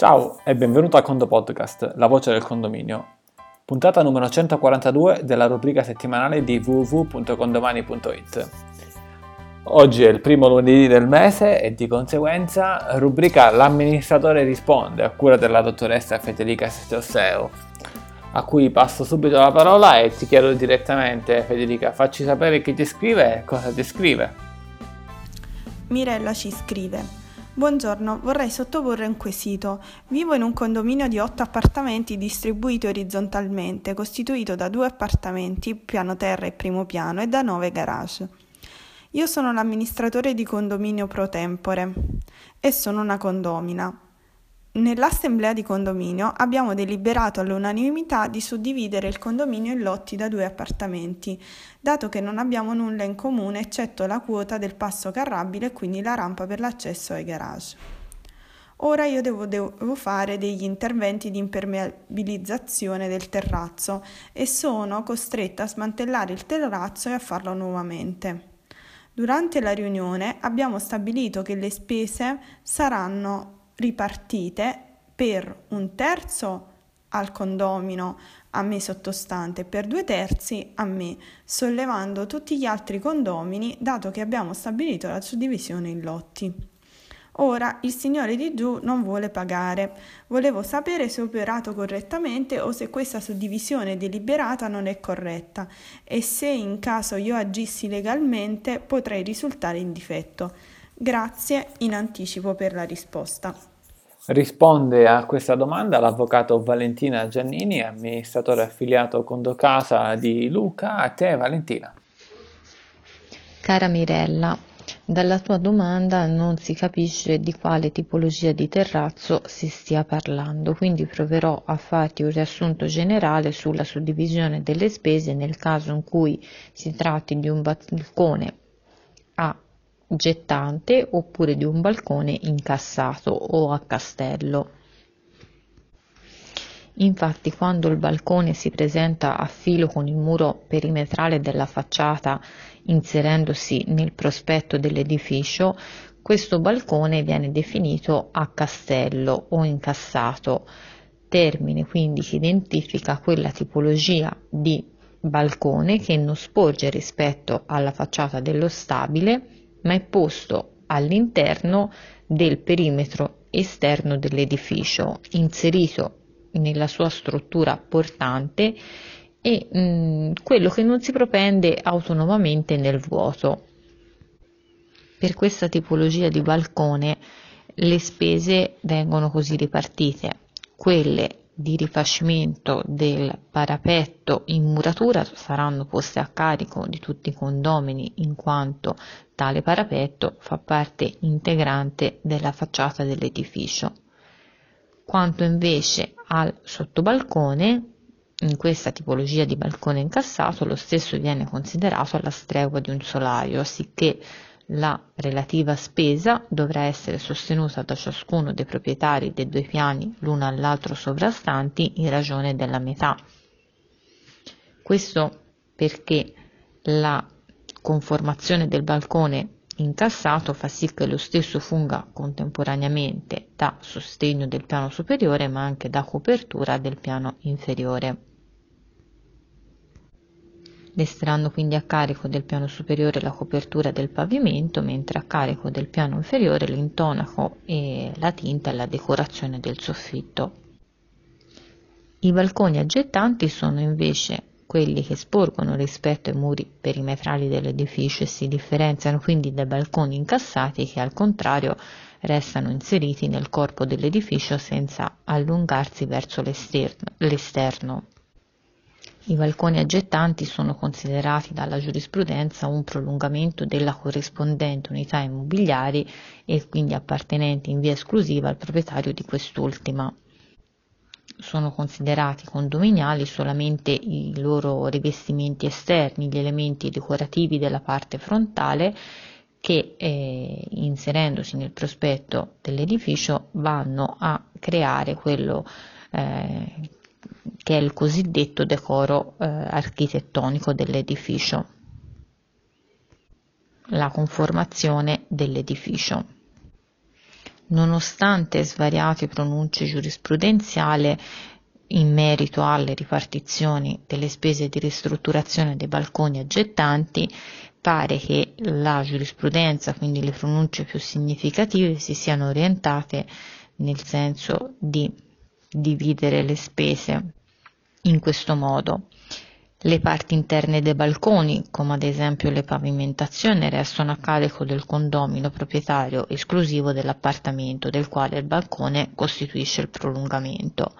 Ciao e benvenuto a Condo Podcast, la voce del condominio. Puntata numero 142 della rubrica settimanale di www.condomani.it. Oggi è il primo lunedì del mese e di conseguenza rubrica L'amministratore risponde a cura della dottoressa Federica Setosseo, a cui passo subito la parola e ti chiedo direttamente Federica, facci sapere chi ti scrive e cosa ti scrive. Mirella ci scrive. Buongiorno, vorrei sottoporre un quesito. Vivo in un condominio di otto appartamenti distribuiti orizzontalmente, costituito da due appartamenti, piano terra e primo piano, e da nove garage. Io sono l'amministratore di condominio pro tempore e sono una condomina. Nell'assemblea di condominio abbiamo deliberato all'unanimità di suddividere il condominio in lotti da due appartamenti, dato che non abbiamo nulla in comune eccetto la quota del passo carrabile e quindi la rampa per l'accesso ai garage. Ora io devo, devo, fare degli interventi di impermeabilizzazione del terrazzo e sono costretta a smantellare il terrazzo e a farlo nuovamente. Durante la riunione abbiamo stabilito che le spese saranno ripartite per un terzo al condomino a me sottostante per due terzi a me, sollevando tutti gli altri condomini dato che abbiamo stabilito la suddivisione in lotti. Ora il signore di giù non vuole pagare. Volevo sapere se ho operato correttamente o se questa suddivisione deliberata non è corretta e se in caso io agissi legalmente potrei risultare in difetto. Grazie in anticipo per la risposta. Risponde a questa domanda l'avvocato Valentina Giannini, amministratore affiliato Condocasa di Luca. A te Valentina. Cara Mirella, dalla tua domanda non si capisce di quale tipologia di terrazzo si stia parlando, quindi proverò a farti un riassunto generale sulla suddivisione delle spese nel caso in cui si tratti di un balcone a gettante oppure di un balcone incassato o a castello. Infatti quando il balcone si presenta a filo con il muro perimetrale della facciata inserendosi nel prospetto dell'edificio, questo balcone viene definito a castello o incassato, termine quindi che identifica quella tipologia di balcone che non sporge rispetto alla facciata dello stabile ma è posto all'interno del perimetro esterno dell'edificio, inserito nella sua struttura portante e mh, mm, quello che non si propende autonomamente nel vuoto. Per questa tipologia di balcone le spese vengono così ripartite, quelle di rifacimento del parapetto in muratura saranno poste a carico di tutti i condomini in quanto tale parapetto fa parte integrante della facciata dell'edificio. Quanto invece al sottobalcone, in questa tipologia di balcone incassato lo stesso viene considerato alla stregua di un solaio, sicché la relativa spesa dovrà essere sostenuta da ciascuno dei proprietari dei due piani l'uno all'altro sovrastanti in ragione della metà. Questo perché la conformazione del balcone incassato fa sì che lo stesso funga contemporaneamente da sostegno del piano superiore ma anche da copertura del piano inferiore. Resteranno quindi a carico del piano superiore la copertura del pavimento, mentre a carico del piano inferiore l'intonaco e la tinta e la decorazione del soffitto. I balconi aggettanti sono invece quelli che sporgono rispetto ai muri perimetrali dell'edificio e si differenziano quindi dai balconi incassati che al contrario restano inseriti nel corpo dell'edificio senza allungarsi verso l'esterno. I balconi aggettanti sono considerati dalla giurisprudenza un prolungamento della corrispondente unità immobiliari e quindi appartenenti in via esclusiva al proprietario di quest'ultima. Sono considerati condominiali solamente i loro rivestimenti esterni, gli elementi decorativi della parte frontale che eh, inserendosi nel prospetto dell'edificio vanno a creare quello eh, che è il cosiddetto decoro eh, architettonico dell'edificio, la conformazione dell'edificio. Nonostante svariate pronunce giurisprudenziali in merito alle ripartizioni delle spese di ristrutturazione dei balconi aggettanti, pare che la giurisprudenza, quindi le pronunce più significative, si siano orientate nel senso di dividere le spese in questo modo. Le parti interne dei balconi, come ad esempio le pavimentazioni, restano a carico del condomino proprietario esclusivo dell'appartamento del quale il balcone costituisce il prolungamento.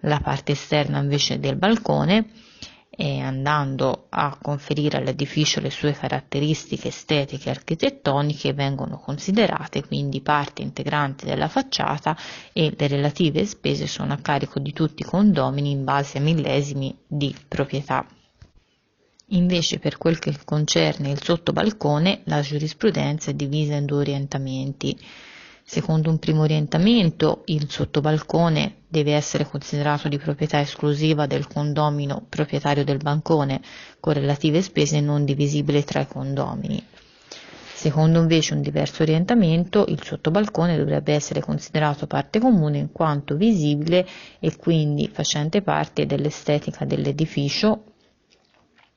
La parte esterna invece del balcone e andando a conferire all'edificio le sue caratteristiche estetiche e architettoniche vengono considerate quindi parte integrante della facciata e le relative spese sono a carico di tutti i condomini in base a millesimi di proprietà. Invece per quel che concerne il sottobalcone la giurisprudenza è divisa in due orientamenti Secondo un primo orientamento, il sottobalcone deve essere considerato di proprietà esclusiva del condomino proprietario del bancone, con relative spese non divisibili tra i condomini. Secondo invece un diverso orientamento, il sottobalcone dovrebbe essere considerato parte comune in quanto visibile e quindi facente parte dell'estetica dell'edificio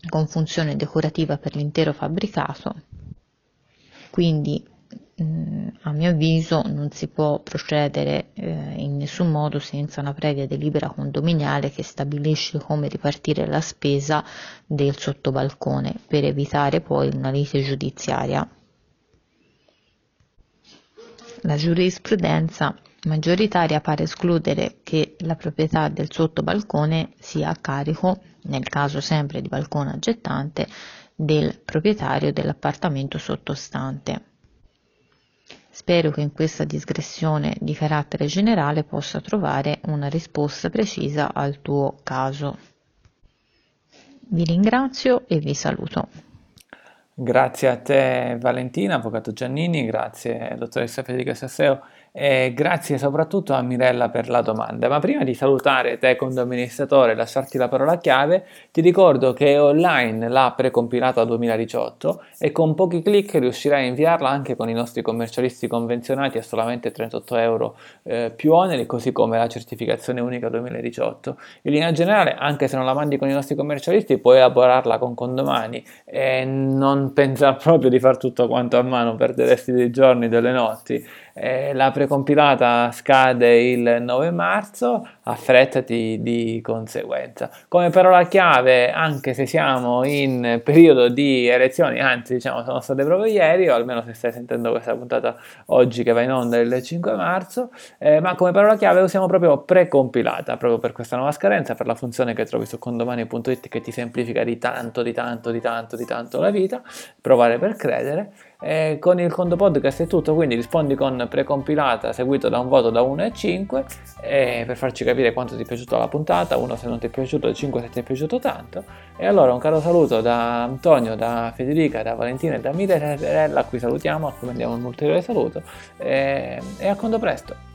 con funzione decorativa per l'intero fabbricato. Quindi Mm, a mio avviso non si può procedere eh, in nessun modo senza una previa delibera condominiale che stabilisce come ripartire la spesa del sottobalcone per evitare poi una lite giudiziaria. La giurisprudenza maggioritaria pare escludere che la proprietà del sottobalcone sia a carico, nel caso sempre di balcone aggettante, del proprietario dell'appartamento sottostante. Spero che in questa digressione di carattere generale possa trovare una risposta precisa al tuo caso. Vi ringrazio e vi saluto. Grazie a te Valentina, Avvocato Giannini, grazie dottoressa Federica Sasseo e grazie soprattutto a Mirella per la domanda. Ma prima di salutare te condoministratore e lasciarti la parola chiave, ti ricordo che è online la precompilata 2018 e con pochi clic riuscirai a inviarla anche con i nostri commercialisti convenzionati a solamente 38 euro eh, più oneri, così come la certificazione unica 2018. In linea generale, anche se non la mandi con i nostri commercialisti, puoi elaborarla con condomani e non pensare proprio di far tutto quanto a mano, perderesti dei giorni, delle notti eh, la precompilata scade il 9 marzo, affrettati di conseguenza. Come parola chiave, anche se siamo in periodo di elezioni, anzi diciamo sono state proprio ieri, o almeno se stai sentendo questa puntata oggi che va in onda il 5 marzo, eh, ma come parola chiave usiamo proprio precompilata, proprio per questa nuova scadenza, per la funzione che trovi su condomani.it che ti semplifica di tanto, di tanto, di tanto, di tanto la vita, provare per credere. E con il Condo Podcast è tutto, quindi rispondi con precompilata seguito da un voto da 1 a 5 per farci capire quanto ti è piaciuta la puntata, 1 se non ti è piaciuto, 5 se ti è piaciuto tanto. E allora un caro saluto da Antonio, da Federica, da Valentina e da Mirella, a cui salutiamo, a cui mandiamo un ulteriore saluto e, e a Condo presto.